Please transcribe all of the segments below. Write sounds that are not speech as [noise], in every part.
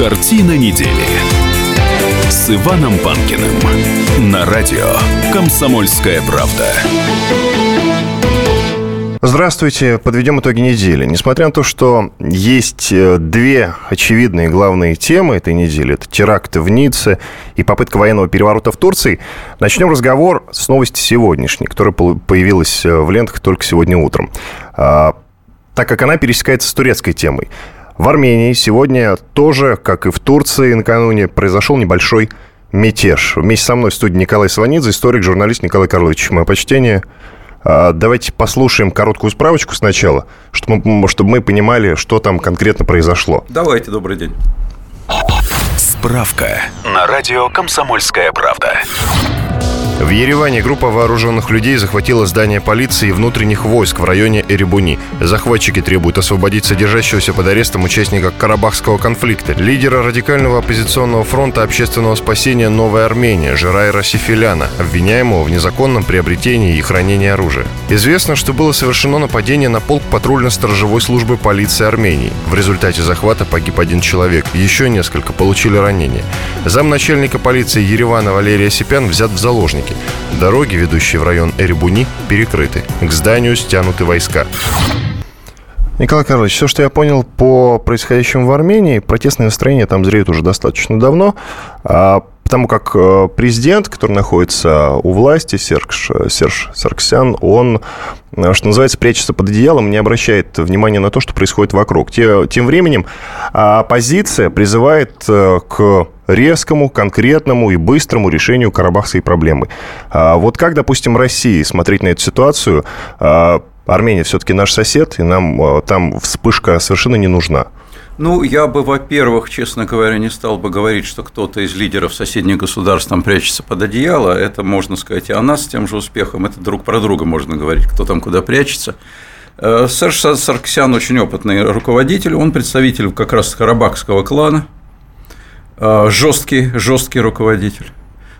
Картина недели с Иваном Панкиным на радио «Комсомольская правда». Здравствуйте. Подведем итоги недели. Несмотря на то, что есть э, две очевидные главные темы этой недели, это теракты в Ницце и попытка военного переворота в Турции, начнем разговор с новости сегодняшней, которая появилась э, в лентах только сегодня утром, а, так как она пересекается с турецкой темой. В Армении сегодня тоже, как и в Турции накануне, произошел небольшой мятеж. Вместе со мной в студии Николай Сванидзе, историк, журналист Николай Карлович. Мое почтение. А, давайте послушаем короткую справочку сначала, чтобы мы, чтобы мы понимали, что там конкретно произошло. Давайте, добрый день. Справка на радио «Комсомольская правда». В Ереване группа вооруженных людей захватила здание полиции и внутренних войск в районе Эребуни. Захватчики требуют освободить содержащегося под арестом участника Карабахского конфликта, лидера радикального оппозиционного фронта общественного спасения «Новая Армения» Жирайра Сифиляна, обвиняемого в незаконном приобретении и хранении оружия. Известно, что было совершено нападение на полк патрульно-сторожевой службы полиции Армении. В результате захвата погиб один человек, еще несколько получили ранения. Замначальника полиции Еревана Валерия Сипян взят в заложники. Дороги, ведущие в район Эребуни, перекрыты. К зданию стянуты войска. Николай Карлович, все, что я понял по происходящему в Армении, протестные настроения там зреют уже достаточно давно. А потому как э, президент, который находится у власти, Серж, Серж Сарксян, он, э, что называется, прячется под одеялом, не обращает внимания на то, что происходит вокруг. Тем временем оппозиция призывает э, к резкому, конкретному и быстрому решению карабахской проблемы. А вот как, допустим, России смотреть на эту ситуацию? Армения все-таки наш сосед, и нам там вспышка совершенно не нужна. Ну, я бы, во-первых, честно говоря, не стал бы говорить, что кто-то из лидеров соседних государств там прячется под одеяло. Это можно сказать и о нас с тем же успехом. Это друг про друга можно говорить, кто там куда прячется. Э, Серж Сарксян очень опытный руководитель, он представитель как раз Карабахского клана, э, жесткий, жесткий руководитель.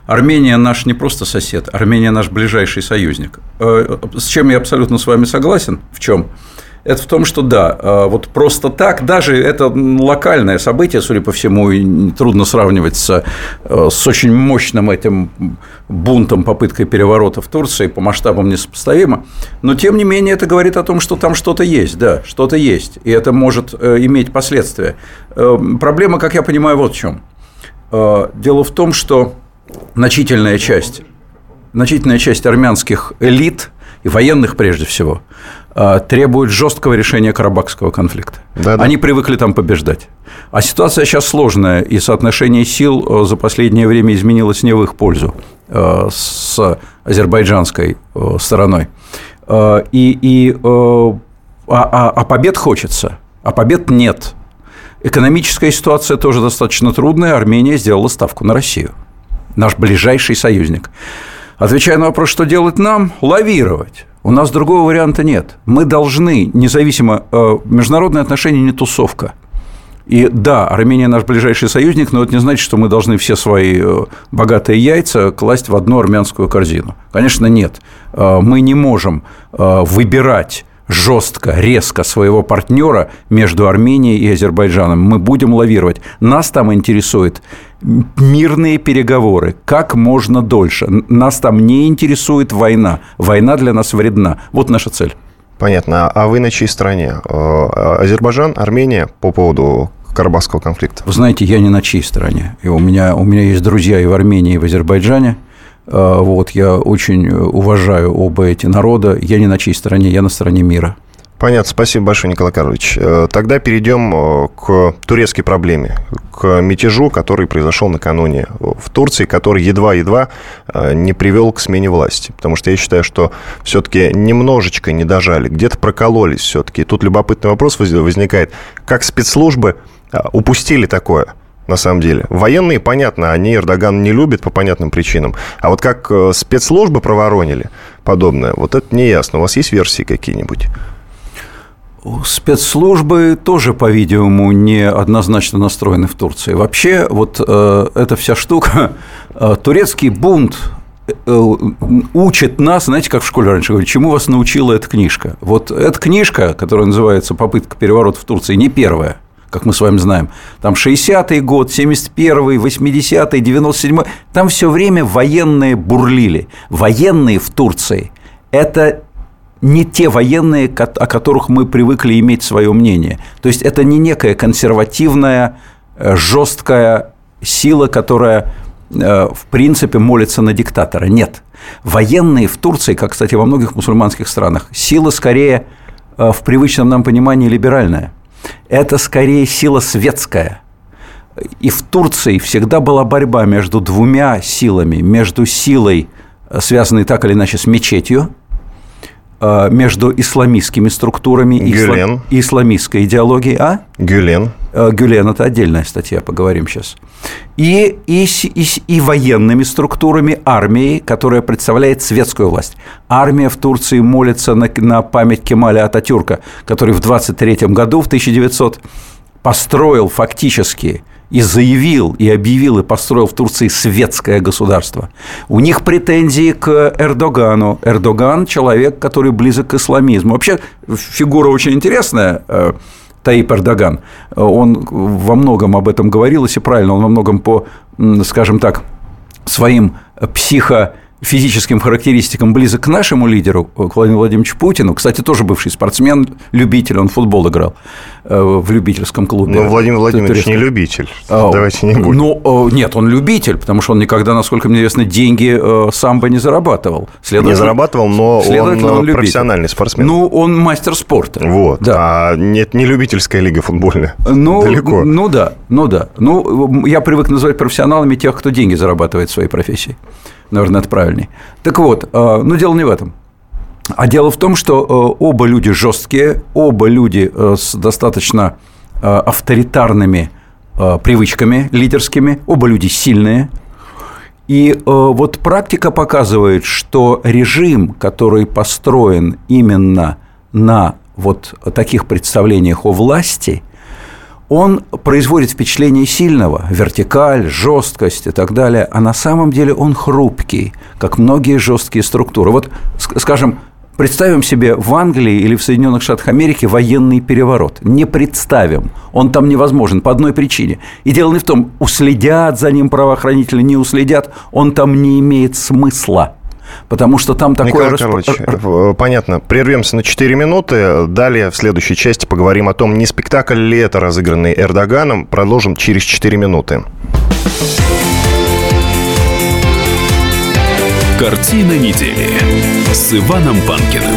Армения наш не просто сосед, Армения наш ближайший союзник. Э, с чем я абсолютно с вами согласен? В чем? Это в том, что да, а, вот просто так, даже это локальное событие, судя по всему, трудно сравнивать с, э, с очень мощным этим бунтом, попыткой переворота в Турции, по масштабам несопоставимо, но тем не менее это говорит о том, что там что-то есть, да, что-то есть, и это может э, иметь последствия. Э, проблема, как я понимаю, вот в чем. Дело в том, что значительная часть, значительная часть армянских элит и военных прежде всего – Э, требует жесткого решения Карабахского конфликта. Да-да. Они привыкли там побеждать. А ситуация сейчас сложная, и соотношение сил э, за последнее время изменилось не в их пользу э, с азербайджанской стороной. И, и а, а, а побед хочется, а побед нет. Экономическая ситуация тоже достаточно трудная. Армения сделала ставку на Россию, наш ближайший союзник. Отвечая на вопрос, что делать нам, лавировать. У нас другого варианта нет. Мы должны, независимо, э, международные отношения не тусовка. И да, Армения наш ближайший союзник, но это не значит, что мы должны все свои э, богатые яйца класть в одну армянскую корзину. Конечно, нет. Э, мы не можем выбирать жестко, резко своего партнера между Арменией и Азербайджаном. Мы будем лавировать. Нас там интересует мирные переговоры как можно дольше. Нас там не интересует война. Война для нас вредна. Вот наша цель. Понятно. А вы на чьей стороне? Э, Азербайджан, Армения по поводу Карабахского конфликта? Вы знаете, я не на чьей стороне. И у, меня, у меня есть друзья и в Армении, и в Азербайджане. Э, вот, я очень уважаю оба эти народа. Я не на чьей стороне, я на стороне мира. Понятно, спасибо большое, Николай Карлович. Э, тогда перейдем э, к турецкой проблеме, к мятежу, который произошел накануне в Турции, который едва-едва э, не привел к смене власти. Потому что я считаю, что все-таки немножечко не дожали, где-то прокололись все-таки. Тут любопытный вопрос возникает, как спецслужбы упустили такое – на самом деле. Военные, понятно, они Эрдоган не любят по понятным причинам. А вот как спецслужбы проворонили подобное, вот это не ясно. У вас есть версии какие-нибудь? Спецслужбы тоже, по-видимому, не однозначно настроены в Турции. Вообще, вот э, эта вся штука, э, турецкий бунт э, учит нас, знаете, как в школе раньше говорили, чему вас научила эта книжка. Вот эта книжка, которая называется «Попытка переворота в Турции», не первая. Как мы с вами знаем. Там 60-й год, 71-й, 80-й, 97-й. Там все время военные бурлили. Военные в Турции – это не те военные, о которых мы привыкли иметь свое мнение. То есть это не некая консервативная, э, жесткая сила, которая э, в принципе молится на диктатора. Нет. Военные в Турции, как, кстати, во многих мусульманских странах, сила скорее э, в привычном нам понимании либеральная. Это скорее сила светская. И в Турции всегда была борьба между двумя силами. Между силой, связанной так или иначе с мечетью, Э, между исламистскими структурами и исламистской идеологией. А? Гюлен. Э, Гюлен – это отдельная статья, поговорим сейчас. И, и, и, и военными структурами, армией, которая представляет светскую власть. Армия в Турции молится на, на память Кемаля Ататюрка, который в 23 году, в 1900 построил фактически и заявил, и объявил, и построил в Турции светское государство. У них претензии к Эрдогану. Эрдоган – человек, который близок к исламизму. Вообще, фигура очень интересная, э, Таип Эрдоган. Он во многом об этом говорил, если правильно, он во многом по, скажем так, своим психо физическим характеристикам близок к нашему лидеру, к Владимиру Владимировичу Путину. Кстати, тоже бывший спортсмен, любитель, он футбол играл э, в любительском клубе. Но Владимир Владимирович не любитель, а, давайте не будем. Ну, э, нет, он любитель, потому что он никогда, насколько мне известно, деньги э, самбо не зарабатывал. Не зарабатывал, но он, он профессиональный спортсмен. Ну, он мастер спорта. Вот, да. а нет, не любительская лига футбольная, ну, далеко. Ну да, ну да. Ну, я привык называть профессионалами тех, кто деньги зарабатывает в своей профессии. Наверное, это правильнее. Так вот, э, но дело не в этом. А дело в том, что э, оба люди жесткие, оба люди э, с достаточно авторитарными привычками лидерскими, оба люди сильные. И вот практика показывает, что режим, который построен именно на вот таких представлениях о власти, он производит впечатление сильного, вертикаль, жесткость и так далее, а на самом деле он хрупкий, как многие жесткие структуры. Вот, скажем, Представим себе в Англии или в Соединенных Штатах Америки военный переворот. Не представим. Он там невозможен по одной причине. И дело не в том, уследят за ним правоохранители, не уследят. Он там не имеет смысла потому что там такое... Николай Карлович, понятно. Прервемся на 4 минуты. Далее в следующей части поговорим о том, не спектакль ли это разыгранный Эрдоганом. Продолжим через 4 минуты. Картина недели с Иваном Панкиным.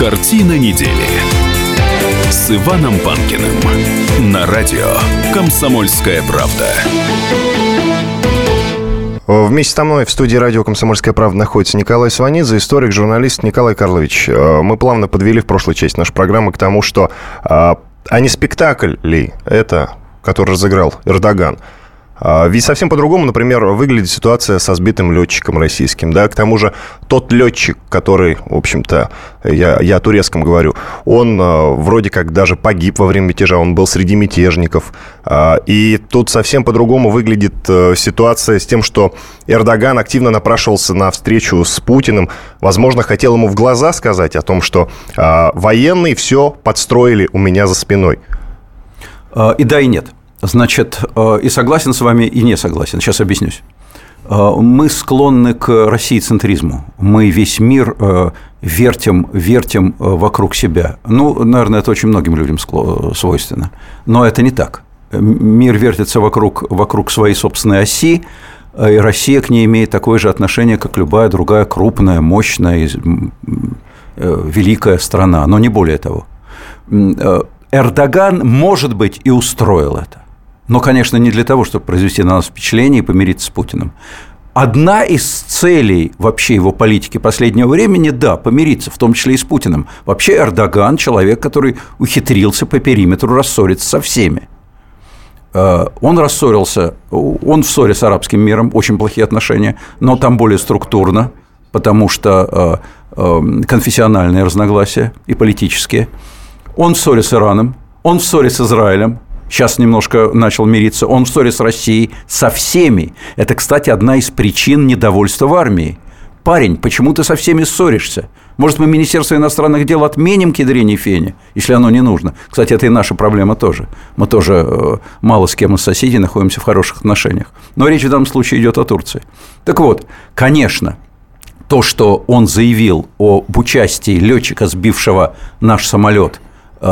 Картина недели с Иваном Панкиным на радио «Комсомольская правда». Вместе со мной в студии радио «Комсомольская правда» находится Николай Сванидзе, историк, журналист Николай Карлович. Э, мы плавно подвели в прошлой части нашей программы к тому, что а, а не спектакль ли это, который разыграл Эрдоган? А, ведь совсем по-другому, например, выглядит ситуация со сбитым летчиком российским. Да? К тому же тот летчик, который, в общем-то, я, я о турецком говорю, он а, вроде как даже погиб во время мятежа, он был среди мятежников. А, и тут совсем по-другому выглядит ситуация с тем, что Эрдоган активно напрашивался на встречу с Путиным. Возможно, хотел ему в глаза сказать о том, что военные все подстроили у меня за спиной. И да, и нет. Значит, э, и согласен с вами, и не согласен. Сейчас объяснюсь. Э, мы склонны к россии-центризму. Мы весь мир э, вертим, вертим вокруг себя. Ну, наверное, это очень многим людям свойственно. Но это не так. Мир вертится вокруг, вокруг своей собственной оси, и Россия к ней имеет такое же отношение, как любая другая крупная, мощная, великая страна, но не более того. Эрдоган, может быть, и устроил это. Но, конечно, не для того, чтобы произвести на нас впечатление и помириться с Путиным. одна из целей вообще его политики последнего времени, да, помириться, в том числе и с Путиным. Вообще Эрдоган – человек, который ухитрился по периметру рассориться со всеми. Э, он рассорился, он в ссоре с арабским миром, очень плохие отношения, но там более структурно, потому что э, э, конфессиональные разногласия и политические. Он в ссоре с Ираном, он в ссоре с Израилем, сейчас немножко начал мириться, он в ссоре с Россией, со всеми. Это, кстати, одна из причин недовольства в армии. Парень, почему ты со всеми ссоришься? Может, мы Министерство иностранных дел отменим кедрение фени, если оно не нужно? Кстати, это и наша проблема тоже. Мы тоже э, мало с кем из соседей находимся в хороших отношениях. Но речь в данном случае идет о Турции. Так вот, конечно, то, что он заявил об участии летчика, сбившего наш самолет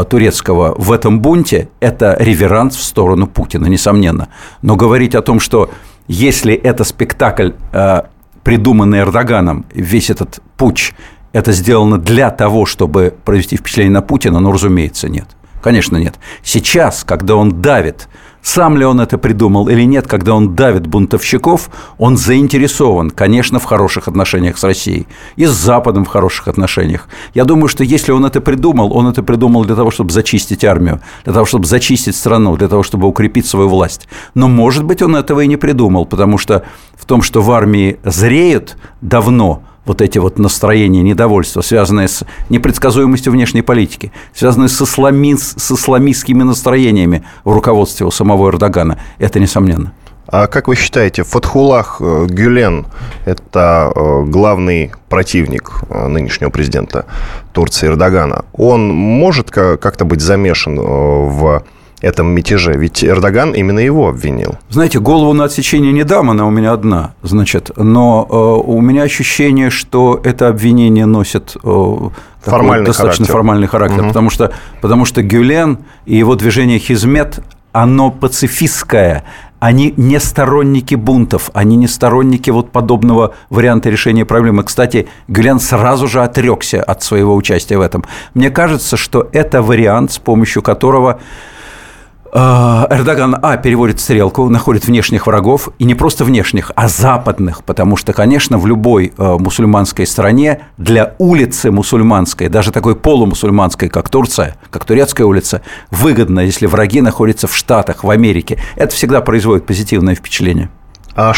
турецкого в этом бунте, это реверанс в сторону Путина, несомненно. Но говорить о том, что если это спектакль, э, придуманный Эрдоганом, весь этот путь, это сделано для того, чтобы провести впечатление на Путина, ну, разумеется, нет. Конечно, нет. Сейчас, когда он давит, сам ли он это придумал или нет, когда он давит бунтовщиков, он заинтересован, конечно, в хороших отношениях с Россией и с Западом в хороших отношениях. Я думаю, что если он это придумал, он это придумал для того, чтобы зачистить армию, для того, чтобы зачистить страну, для того, чтобы укрепить свою власть. Но, может быть, он этого и не придумал, потому что в том, что в армии зреют давно – вот эти вот настроения, недовольства, связанные с непредсказуемостью внешней политики, связанные с, ислами, с исламистскими настроениями в руководстве у самого Эрдогана, это несомненно. А как вы считаете, Фатхулах э, Гюлен – это э, главный противник э, нынешнего президента Турции Эрдогана. Он может как-то быть замешан в этом мятеже? Ведь Эрдоган именно его обвинил. Знаете, голову на отсечение не дам, она у меня одна, значит, но э, у меня ощущение, что это обвинение носит э, формальный достаточно характер. формальный характер, угу. потому, что, потому что Гюлен и его движение Хизмет, оно пацифистское, они не сторонники бунтов, они не сторонники вот подобного варианта решения проблемы. Кстати, Гюлен сразу же отрекся от своего участия в этом. Мне кажется, что это вариант, с помощью которого Эрдоган, а, переводит стрелку, находит внешних врагов, и не просто внешних, а западных, потому что, конечно, в любой э, мусульманской стране для улицы мусульманской, даже такой полумусульманской, как Турция, как турецкая улица, выгодно, если враги находятся в Штатах, в Америке. Это всегда производит позитивное впечатление. А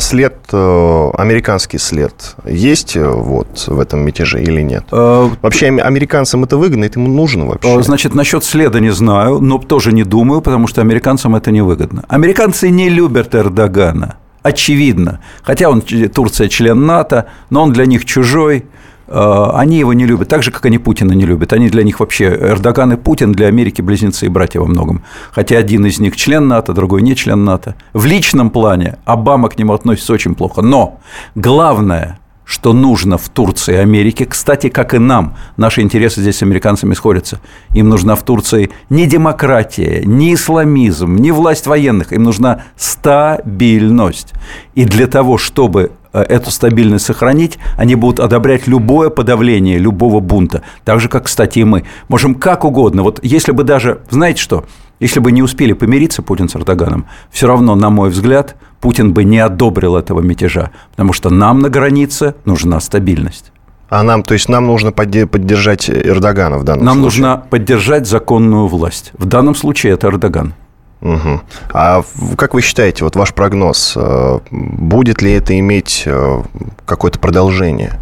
след, э, американский след есть э, вот в этом мятеже или нет? Э, вообще американцам это выгодно, это ему нужно вообще? Значит, насчет следа не знаю, но тоже не думаю, потому что американцам это не выгодно. Американцы не любят Эрдогана очевидно. Хотя он Турция член НАТО, но он для них чужой. Э, они его не любят, так же, как они Путина не любят. Они для них вообще, Эрдоган и Путин для Америки близнецы и братья во многом. Хотя один из них член НАТО, другой не член НАТО. В личном плане Обама к нему относится очень плохо. Но главное, что нужно в Турции и Америке, кстати, как и нам, наши интересы здесь с американцами сходятся. Им нужна в Турции не демократия, не исламизм, не власть военных, им нужна стабильность. И для того, чтобы эту стабильность сохранить, они будут одобрять любое подавление любого бунта. Так же, как, кстати, и мы. Можем как угодно. Вот если бы даже, знаете что, если бы не успели помириться Путин с Эрдоганом, все равно, на мой взгляд, Путин бы не одобрил этого мятежа, потому что нам на границе нужна стабильность. А нам, то есть нам нужно поддержать Эрдогана в данном нам случае? Нам нужно поддержать законную власть. В данном случае это Эрдоган. Угу. А как вы считаете, вот ваш прогноз, э, будет ли это иметь э, какое-то продолжение?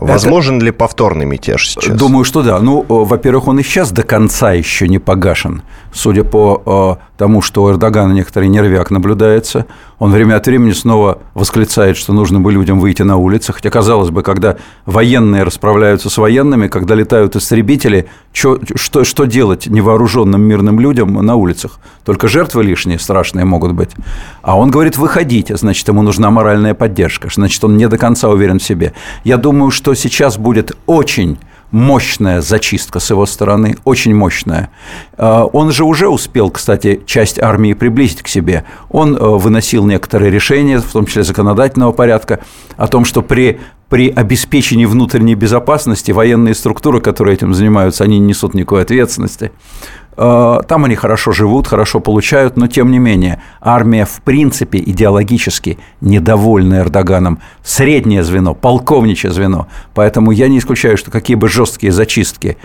Возможен это... ли повторный мятеж сейчас? Думаю, что да. Ну, во-первых, он и сейчас до конца еще не погашен. Судя по тому, что у Эрдогана некоторый нервяк наблюдается, он время от времени снова восклицает, что нужно бы людям выйти на улицы. Хотя, казалось бы, когда военные расправляются с военными, когда летают истребители, что, что, что делать невооруженным мирным людям на улицах? Только жертвы лишние, страшные могут быть. А он говорит, выходите, значит, ему нужна моральная поддержка, значит, он не до конца уверен в себе. Я думаю, что сейчас будет очень мощная зачистка с его стороны, очень мощная. А, он же уже успел, кстати, часть армии приблизить к себе. Он э, выносил некоторые решения, в том числе законодательного порядка, о том, что при при обеспечении внутренней безопасности военные структуры, которые этим занимаются, они не несут никакой ответственности. Э, там они хорошо живут, хорошо получают, но тем не менее армия в принципе идеологически недовольна Эрдоганом. Среднее звено, полковничье звено. Поэтому я не исключаю, что какие бы жесткие зачистки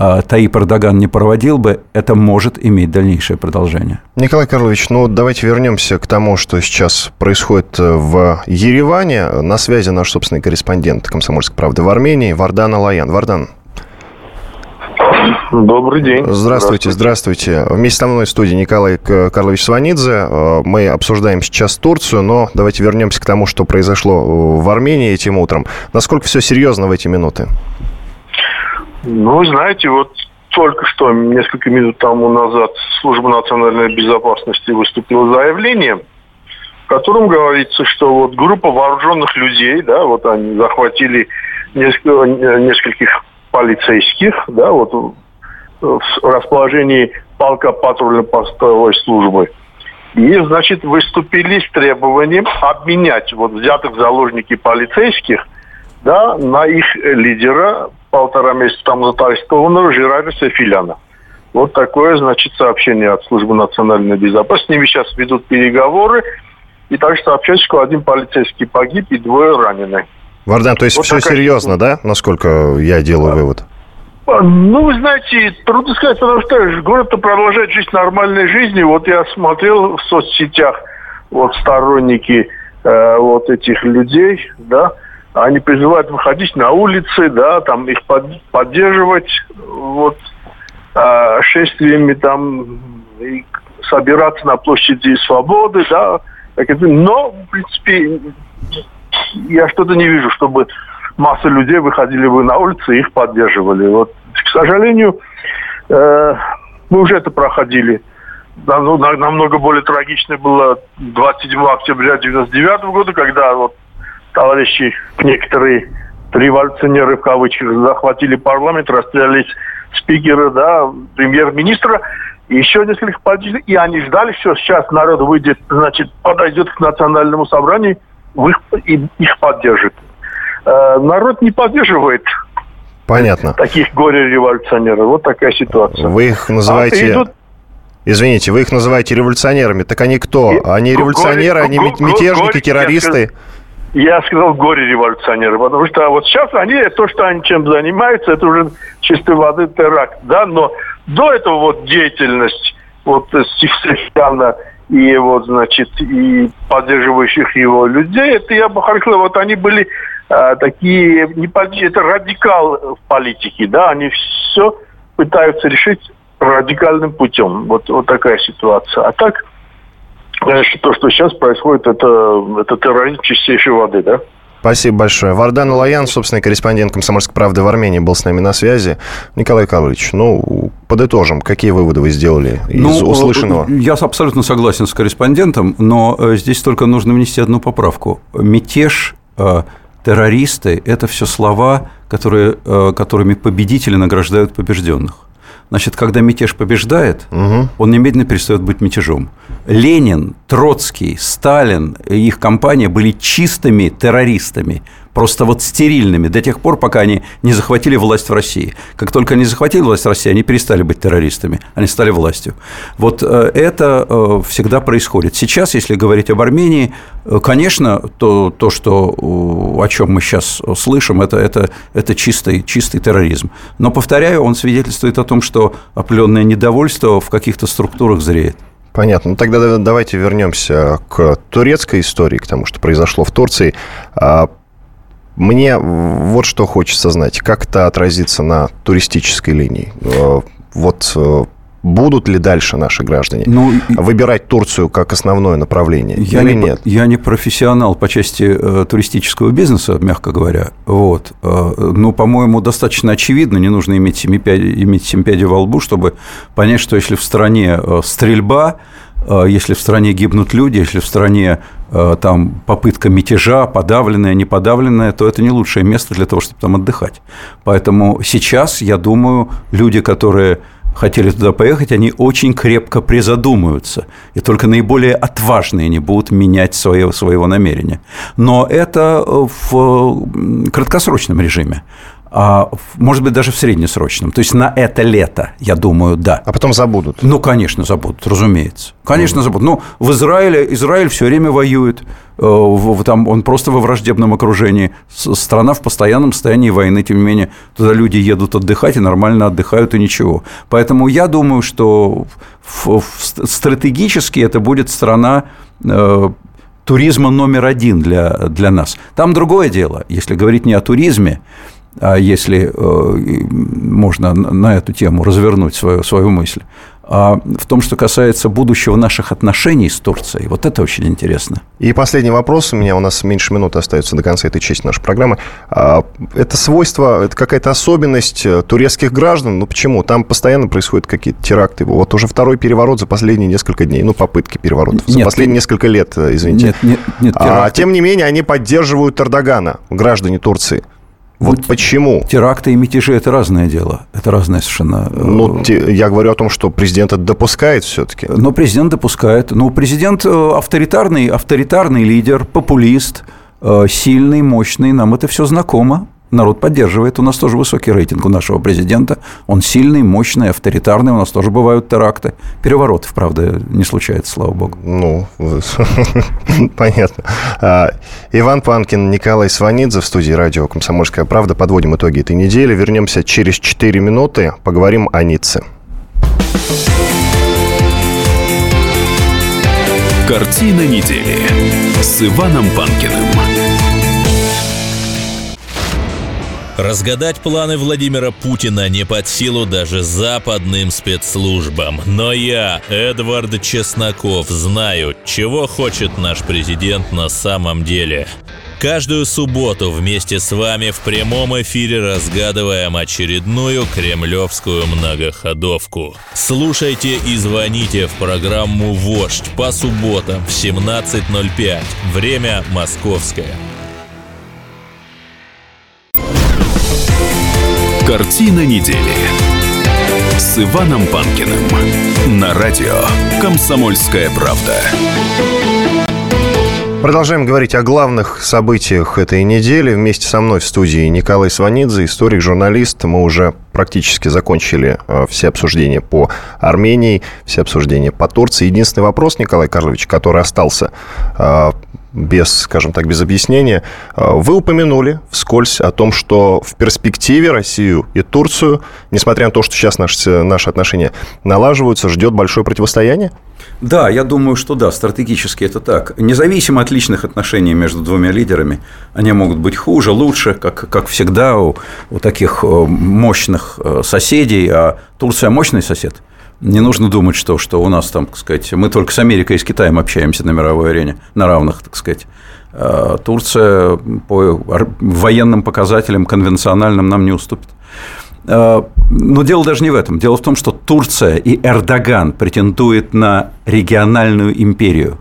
Таип Эрдоган не проводил бы, это может иметь дальнейшее продолжение. Николай Карлович, ну давайте вернемся к тому, что сейчас происходит э, в Ереване. На связи наш собственный корреспондент «Комсомольской правды» в Армении Вардан Алаян. Вардан, Добрый день. Здравствуйте, здравствуйте. Вместе со мной в студии Николай Карлович Сванидзе. Э, мы обсуждаем сейчас Турцию, но давайте вернемся к тому, что произошло в Армении этим утром. Насколько все серьезно в эти минуты? Ну, знаете, вот только что, несколько минут тому назад, Служба национальной безопасности выступила заявлением, в котором говорится, что вот группа вооруженных людей, да, вот они захватили несколько, нескольких полицейских, да, вот в расположении полка патрульно-постовой службы. И, значит, выступили с требованием обменять вот взятых в заложники полицейских да, на их лидера, полтора месяца там арестованного Жираля Сефиляна. Вот такое, значит, сообщение от Службы национальной безопасности. С ними сейчас ведут переговоры. И также сообщают, что один полицейский погиб и двое ранены. Вардан, то есть вот все серьезно, да, насколько я делаю вывод? А, ну, вы знаете, трудно сказать, потому что город-то продолжает жить нормальной жизнью. Вот я смотрел в соцсетях, вот сторонники э, вот этих людей, да, они призывают выходить на улицы, да, там их под, поддерживать, вот, э, шествиями там, и собираться на площади Свободы, да, но, в принципе, я что-то не вижу, чтобы масса людей выходили бы на улицы и их поддерживали. Вот, к сожалению, э, мы уже это проходили. Ну, намного более трагично было 27 октября 99 года, когда вот товарищи некоторые революционеры в кавычках захватили парламент, расстрелялись спикера, да, премьер-министра, и еще несколько политиков, и они ждали, что сейчас народ выйдет, значит, подойдет к национальному собранию, их, их поддержит. Э, народ не поддерживает Понятно. таких горе-революционеров. Вот такая ситуация. Вы их называете... А идут... Извините, вы их называете революционерами. Так они кто? Они революционеры, они мятежники, террористы? Я, сказал горе-революционеры, потому что вот сейчас они, то, что они чем занимаются, это уже чистой воды теракт, да, но до этого вот деятельность вот Сифсефяна и вот, значит, и поддерживающих его людей, это я бы характеризовал, вот они были а, такие, не, это радикал в политике, да, они все пытаются решить радикальным путем. Вот, вот такая ситуация. А так, конечно, то, что сейчас происходит, это, это терроризм чистейшей воды, да. Спасибо большое. Вардан Лаян, собственный корреспондент «Комсомольской правды» в Армении, был с нами на связи. Николай Карлович, ну, подытожим, какие выводы вы сделали из ну, услышанного? Я абсолютно согласен с корреспондентом, но э, здесь только нужно внести одну поправку. Мятеж, э, террористы – это все слова, которые, э, которыми победители награждают побежденных. Значит, когда мятеж побеждает, угу. он немедленно перестает быть мятежом. Ленин, Троцкий, Сталин и их компания были чистыми террористами просто вот стерильными до тех пор, пока они не захватили власть в России. Как только они захватили власть в России, они перестали быть террористами, они стали властью. Вот э, это э, всегда происходит. Сейчас, если говорить об Армении, э, конечно, то, то что, о чем мы сейчас слышим, это, это, это чистый, чистый терроризм. Но, повторяю, он свидетельствует о том, что определенное недовольство в каких-то структурах зреет. Понятно. Ну, тогда давайте вернемся к турецкой истории, к тому, что произошло в Турции. Мне вот что хочется знать. Как это отразится на туристической линии? Э, вот э, будут ли дальше наши граждане ну, выбирать Турцию как основное направление я или не, нет? Я не профессионал по части э, туристического бизнеса, мягко говоря. Вот. Э, ну, по-моему, достаточно очевидно, не нужно иметь семипядей, иметь семипядей во лбу, чтобы понять, что если в стране э, стрельба, если в стране гибнут люди, если в стране Э, там попытка мятежа, подавленная, не подавленная, то это не лучшее место для того, чтобы там отдыхать. Поэтому сейчас, я думаю, люди, которые хотели туда поехать, они очень крепко призадумаются. И только наиболее отважные не будут менять свое, своего намерения. Но это в краткосрочном режиме может быть, даже в среднесрочном. То есть на это лето, я думаю, да. А потом забудут? Ну, конечно, забудут, разумеется. Конечно, mm. забудут. Ну, в Израиле, Израиль все время воюет, э, там он просто во враждебном окружении. Страна в постоянном состоянии войны, тем не менее, туда люди едут отдыхать и нормально отдыхают, и ничего. Поэтому я думаю, что стратегически это будет страна э, туризма номер один для, для нас. Там другое дело, если говорить не о туризме, а если э, можно на эту тему развернуть свою, свою мысль, а в том, что касается будущего наших отношений с Турцией. Вот это очень интересно. И последний вопрос. У меня у нас меньше минуты остается до конца этой части нашей программы. А, это свойство, это какая-то особенность э, турецких граждан? Ну почему? Там постоянно происходят какие-то теракты. Вот уже второй переворот за последние несколько дней. Ну, попытки переворотов. За нет, последние нет, несколько лет, э, извините. Нет, нет, нет. А, тем не менее, они поддерживают Эрдогана, граждане Турции. Вот ну, почему? Теракты и мятежи – это разное дело. Это разное совершенно… Э, ну, я говорю о том, что президент это допускает все-таки. Но президент допускает. Ну, президент э, авторитарный, авторитарный лидер, популист, э, сильный, мощный. Нам это все знакомо народ поддерживает. У нас тоже высокий рейтинг у нашего президента. Он сильный, мощный, авторитарный. У нас тоже бывают теракты. Переворотов, правда, не случается, слава богу. Ну, [laughs] понятно. А, Иван Панкин, Николай Сванидзе в студии радио «Комсомольская правда». Подводим итоги этой недели. Вернемся через 4 минуты. Поговорим о Ницце. Картина недели с Иваном Панкиным. Разгадать планы Владимира Путина не под силу даже западным спецслужбам. Но я, Эдвард Чесноков, знаю, чего хочет наш президент на самом деле. Каждую субботу вместе с вами в прямом эфире разгадываем очередную кремлевскую многоходовку. Слушайте и звоните в программу «Вождь» по субботам в 17.05. Время московское. Картина недели с Иваном Панкиным на радио «Комсомольская правда». Продолжаем говорить о главных событиях этой недели. Вместе со мной в студии Николай Сванидзе, историк, журналист. Мы уже практически закончили э, все обсуждения по Армении, все обсуждения по Турции. Единственный вопрос, Николай Карлович, который остался э, без, скажем так, без объяснения. А, вы упомянули вскользь о том, что в перспективе Россию и Турцию, несмотря на то, что сейчас наши, наши отношения налаживаются, ждет большое противостояние? Да, я думаю, что да, стратегически это так. Независимо от личных отношений между двумя лидерами, они могут быть хуже, лучше, как, как всегда у, у таких э, мощных э, соседей, а Турция мощный сосед – не нужно думать, что, что у нас там, так сказать, мы только с Америкой и с Китаем общаемся на мировой арене, на равных, так сказать. А Турция по военным показателям конвенциональным нам не уступит. А, но дело даже не в этом. Дело в том, что Турция и Эрдоган претендуют на региональную империю.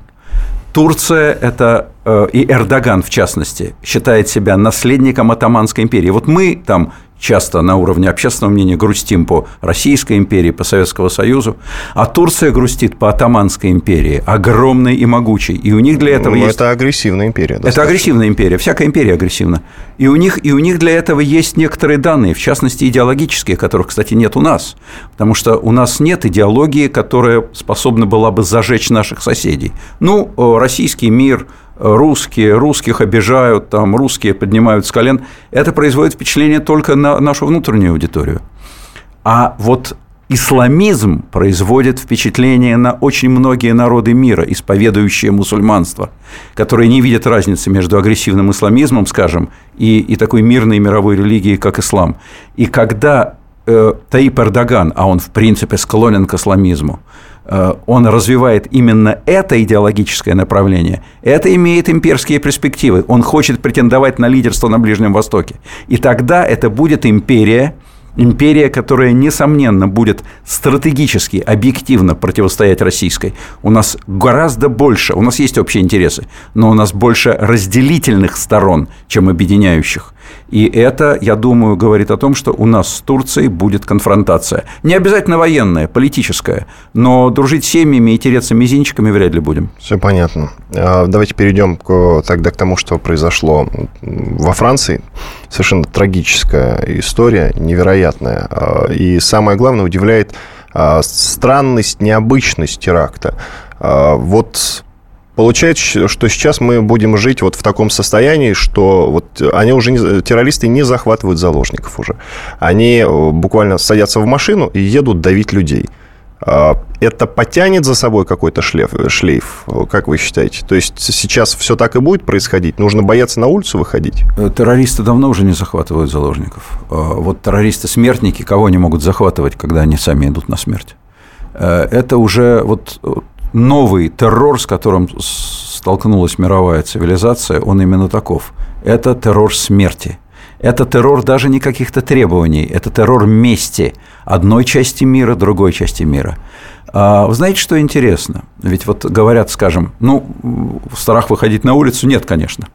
Турция – это э, и Эрдоган, в частности, считает себя наследником Атаманской империи. Вот мы там часто на уровне общественного мнения грустим по Российской империи, по Советскому Союзу, а Турция грустит по Атаманской империи, огромной и могучей. И у них для этого ну, есть... Это агрессивная империя. Достаточно. Это агрессивная империя. Всякая империя агрессивна. И у, них, и у них для этого есть некоторые данные, в частности, идеологические, которых, кстати, нет у нас. Потому что у нас нет идеологии, которая способна была бы зажечь наших соседей. Ну, российский мир – русские, русских обижают, там, русские поднимают с колен, это производит впечатление только на нашу внутреннюю аудиторию. А вот исламизм производит впечатление на очень многие народы мира, исповедующие мусульманство, которые не видят разницы между агрессивным исламизмом, скажем, и, и такой мирной мировой религией, как ислам. И когда Таип Эрдоган, а он в принципе склонен к исламизму, Э, он развивает именно это идеологическое направление, это имеет имперские перспективы. Он хочет претендовать на лидерство на Ближнем Востоке. И тогда это будет империя, империя, которая, несомненно, будет стратегически, объективно противостоять российской. У нас гораздо больше, у нас есть общие интересы, но у нас больше разделительных сторон, чем объединяющих. И это, я думаю, говорит о том, что у нас с Турцией будет конфронтация. Не обязательно военная, политическая, но дружить семьями и тереться мизинчиками вряд ли будем. Все понятно. А, давайте перейдем тогда к тому, что произошло во Франции. Совершенно трагическая история, невероятная. А, и самое главное, удивляет а, странность, необычность теракта. Вот Получается, что сейчас мы будем жить вот в таком состоянии, что вот они уже, не, террористы не захватывают заложников уже. Они э, буквально садятся в машину и едут давить людей. А, это потянет за собой какой-то шлейф, шлейф, как вы считаете? То есть сейчас все так и будет происходить? Нужно бояться на улицу выходить? Э, террористы давно уже не захватывают заложников. А, вот террористы-смертники кого они могут захватывать, когда они сами идут на смерть? Э, это уже вот новый террор, с которым столкнулась мировая цивилизация, он именно таков. Это террор смерти. Это террор даже не каких-то требований, это террор мести одной части мира, другой части мира. А вы знаете, что интересно? Ведь вот говорят, скажем, ну, страх выходить на улицу нет, конечно.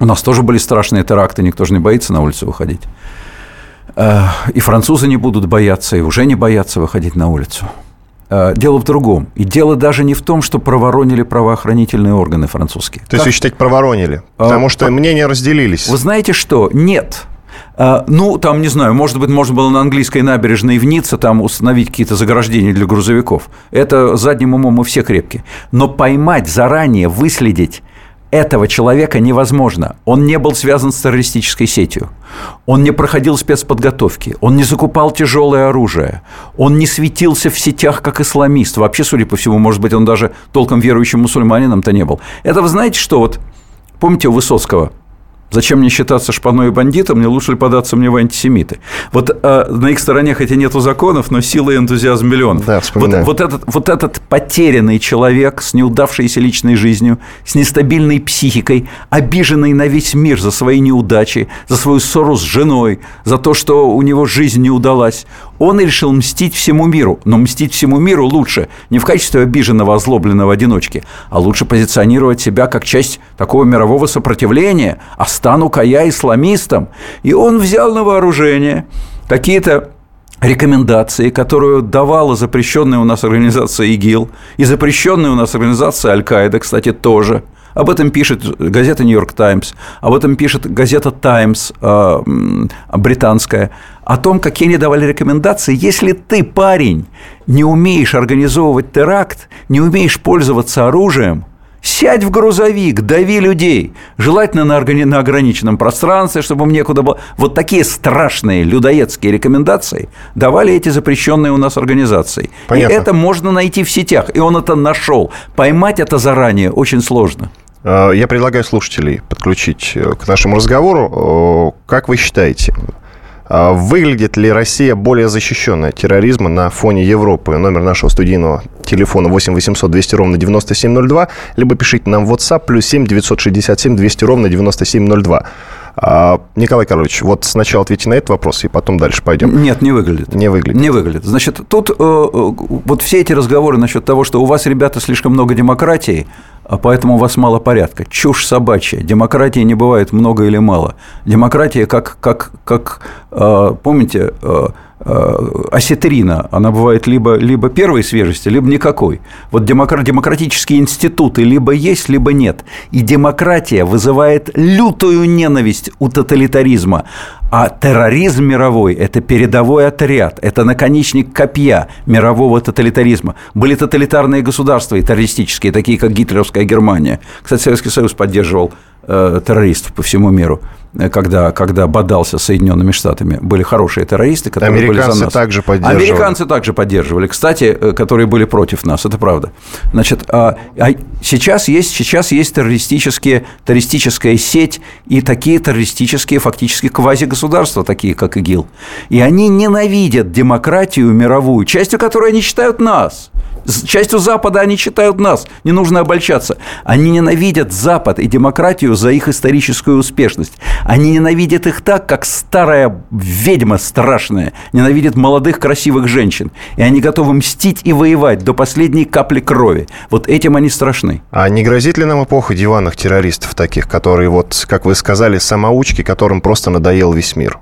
У нас тоже были страшные теракты, никто же не боится на улицу выходить. А, и французы не будут бояться, и уже не боятся выходить на улицу. Э, дело в другом. И дело даже не в том, что проворонили правоохранительные органы французские. То есть вы считаете, проворонили? А, Потому что а, мнения разделились. Вы знаете что? Нет. А, ну, там, не знаю, может быть, можно было на английской набережной в Ницце там установить какие-то заграждения для грузовиков. Это задним умом мы все крепкие. Но поймать заранее, выследить этого человека невозможно. Он не был связан с террористической сетью. Он не проходил спецподготовки. Он не закупал тяжелое оружие. Он не светился в сетях как исламист. Вообще, судя по всему, может быть, он даже толком верующим мусульманином-то не был. Это вы знаете, что вот... Помните у Высоцкого? Зачем мне считаться шпаной и бандитом, не лучше ли податься мне в антисемиты? Вот э, на их стороне, хотя нету законов, но сила и энтузиазм миллионов. Да, вот, вот, этот, вот этот потерянный человек с неудавшейся личной жизнью, с нестабильной психикой, обиженный на весь мир за свои неудачи, за свою ссору с женой, за то, что у него жизнь не удалась, он решил мстить всему миру. Но мстить всему миру лучше не в качестве обиженного, озлобленного одиночки, а лучше позиционировать себя как часть такого мирового сопротивления, а стану-ка я исламистом. И он взял на вооружение какие-то рекомендации, которую давала запрещенная у нас организация ИГИЛ и запрещенная у нас организация Аль-Каида, кстати, тоже – об этом пишет газета «Нью-Йорк Таймс», об этом пишет газета «Таймс» э, британская, о том, какие они давали рекомендации. Если ты, парень, не умеешь организовывать теракт, не умеешь пользоваться оружием, Сядь в грузовик, дави людей. Желательно на, органи- на ограниченном пространстве, чтобы им некуда было. Вот такие страшные людоедские рекомендации давали эти запрещенные у нас организации. Понятно. И это можно найти в сетях. И он это нашел. Поймать это заранее очень сложно. А, я предлагаю слушателей подключить э, к нашему разговору. Как вы считаете, выглядит ли Россия более защищенной от терроризма на фоне Европы? Номер нашего студийного телефона 8 800 200 ровно 9702, либо пишите нам в WhatsApp плюс 7 967 200 ровно 9702. А, Николай Карлович, вот сначала ответьте на этот вопрос, и потом дальше пойдем. Нет, не выглядит. Не выглядит. Не выглядит. Значит, тут э, э, вот все эти разговоры насчет того, что у вас, ребята, слишком много демократии, а поэтому у вас мало порядка. Чушь собачья. Демократии не бывает много или мало. Демократия, как, как, как э, помните, Э, осетрина, она бывает либо, либо первой свежести, либо никакой. Вот демократ, демократические институты либо есть, либо нет. И демократия вызывает лютую ненависть у тоталитаризма. А терроризм мировой – это передовой отряд, это наконечник копья мирового тоталитаризма. Были тоталитарные государства и террористические, такие как гитлеровская Германия. Кстати, Советский Союз поддерживал э, террористов по всему миру. Э, когда, когда бодался с Соединенными Штатами, были хорошие террористы, которые Американцы были за нас. также поддерживали. Американцы также поддерживали, кстати, э, которые были против нас, это правда. Значит, а, а сейчас есть, сейчас есть террористические, террористическая сеть и такие террористические фактически квазигосударства, такие как ИГИЛ. И они ненавидят демократию мировую, частью которой они считают нас. Частью Запада они считают нас. Не нужно обольщаться. Они ненавидят Запад и демократию за их историческую успешность. Они ненавидят их так, как старая ведьма страшная ненавидит молодых красивых женщин. И они готовы мстить и воевать до последней капли крови. Вот этим они страшны. А не грозит ли нам эпоха диванных террористов таких, которые, вот, как вы сказали, самоучки, которым просто надоел весь мир?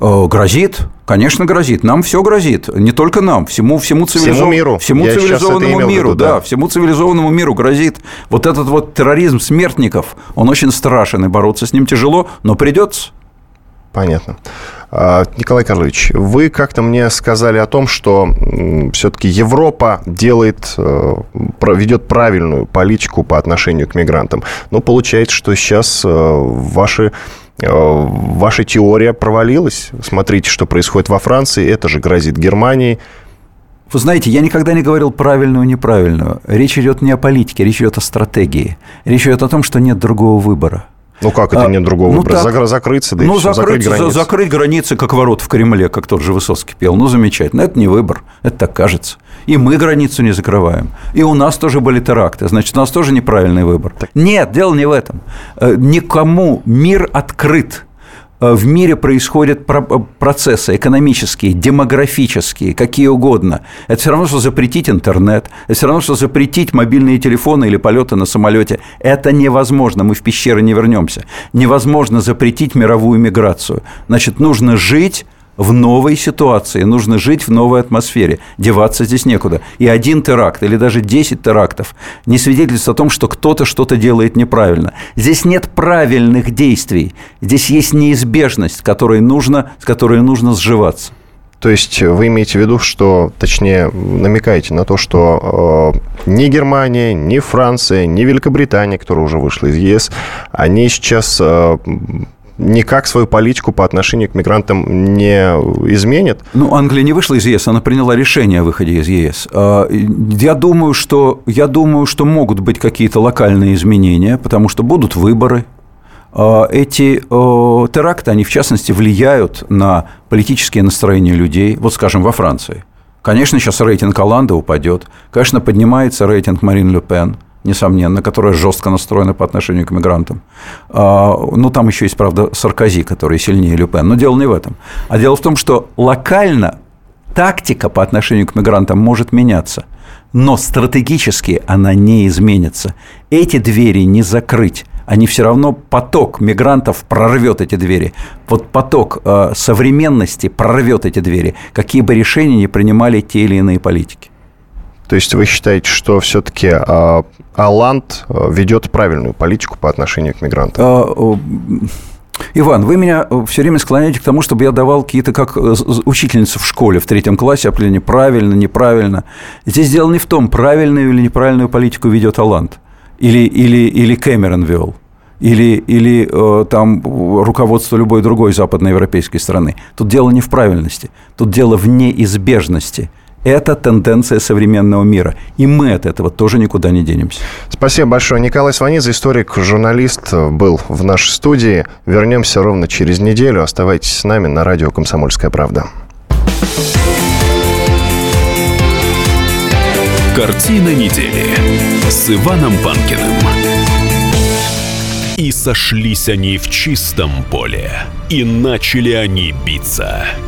Э, грозит, конечно, грозит. Нам все грозит. Не только нам, всему, всему, цивилизов... всему миру. Всему Я цивилизованному миру, виду, да. да, всему цивилизованному миру грозит. Вот этот вот терроризм смертников, он очень страшен, и бороться с ним тяжело, но придется. Понятно. А, Николай Карлович, вы как-то мне сказали о том, что все-таки Европа делает, э, ведет правильную политику по отношению к мигрантам. Но получается, что сейчас э, ваши ваша теория провалилась. Смотрите, что происходит во Франции. Это же грозит Германии. Вы знаете, я никогда не говорил правильную и неправильную. Речь идет не о политике, речь идет о стратегии. Речь идет о том, что нет другого выбора. Ну как это а, нет другого ну, выбора? Так, закрыться, да ну, и все, закрыть, закрыть границы. закрыть границы, как ворот в Кремле, как тот же Высоцкий пел. Ну, замечательно. Это не выбор, это так кажется. И мы границу не закрываем. И у нас тоже были теракты. Значит, у нас тоже неправильный выбор. Так. Нет, дело не в этом. Э, никому мир открыт в мире происходят э, процессы экономические, демографические, какие угодно. Это все равно, что запретить интернет, это все равно, что запретить мобильные телефоны или полеты на самолете. Это невозможно, мы в пещеры не вернемся. Невозможно запретить мировую миграцию. Значит, нужно жить в новой ситуации, нужно жить в новой атмосфере, деваться здесь некуда. И один теракт или даже 10 терактов не свидетельствует о том, что кто-то что-то делает неправильно. Здесь нет правильных действий, здесь есть неизбежность, которой нужно, с которой нужно сживаться. То есть вы имеете в виду, что, точнее, намекаете на то, что э, ни Германия, ни Франция, ни Великобритания, которая уже вышла из ЕС, они сейчас э, никак свою политику по отношению к мигрантам не изменит? Ну, Англия не вышла из ЕС, она приняла решение о выходе из ЕС. А, я думаю, что, я думаю, что могут быть какие-то локальные изменения, потому что будут выборы, а, эти теракты, они в частности влияют на политические настроения людей, вот скажем, во Франции. Конечно, сейчас рейтинг Оланда упадет, конечно, поднимается рейтинг Марин Ле Пен – несомненно, которая жестко настроена по отношению к мигрантам. А, ну, там еще есть, правда, Саркози, который сильнее Люпен. Но дело не в этом. А дело в том, что локально тактика по отношению к мигрантам может меняться, но стратегически она не изменится. Эти двери не закрыть они все равно поток мигрантов прорвет эти двери. Вот поток э, современности прорвет эти двери, какие бы решения ни принимали те или иные политики. То есть вы считаете, что все-таки а, Аланд а, ведет правильную политику по отношению к мигрантам? А, Иван, вы меня все время склоняете к тому, чтобы я давал какие-то, как э, учительница в школе в третьем классе, определение правильно, неправильно. Здесь дело не в том, правильную или неправильную политику ведет Аланд, или, или, или Кэмерон вел, или, или э, там руководство любой другой западноевропейской страны. Тут дело не в правильности, тут дело в неизбежности – это тенденция современного мира. И мы от этого тоже никуда не денемся. Спасибо большое. Николай Сванидзе, историк, журналист, был в нашей студии. Вернемся ровно через неделю. Оставайтесь с нами на радио «Комсомольская правда». Картина недели с Иваном Панкиным. И сошлись они в чистом поле, и начали они биться –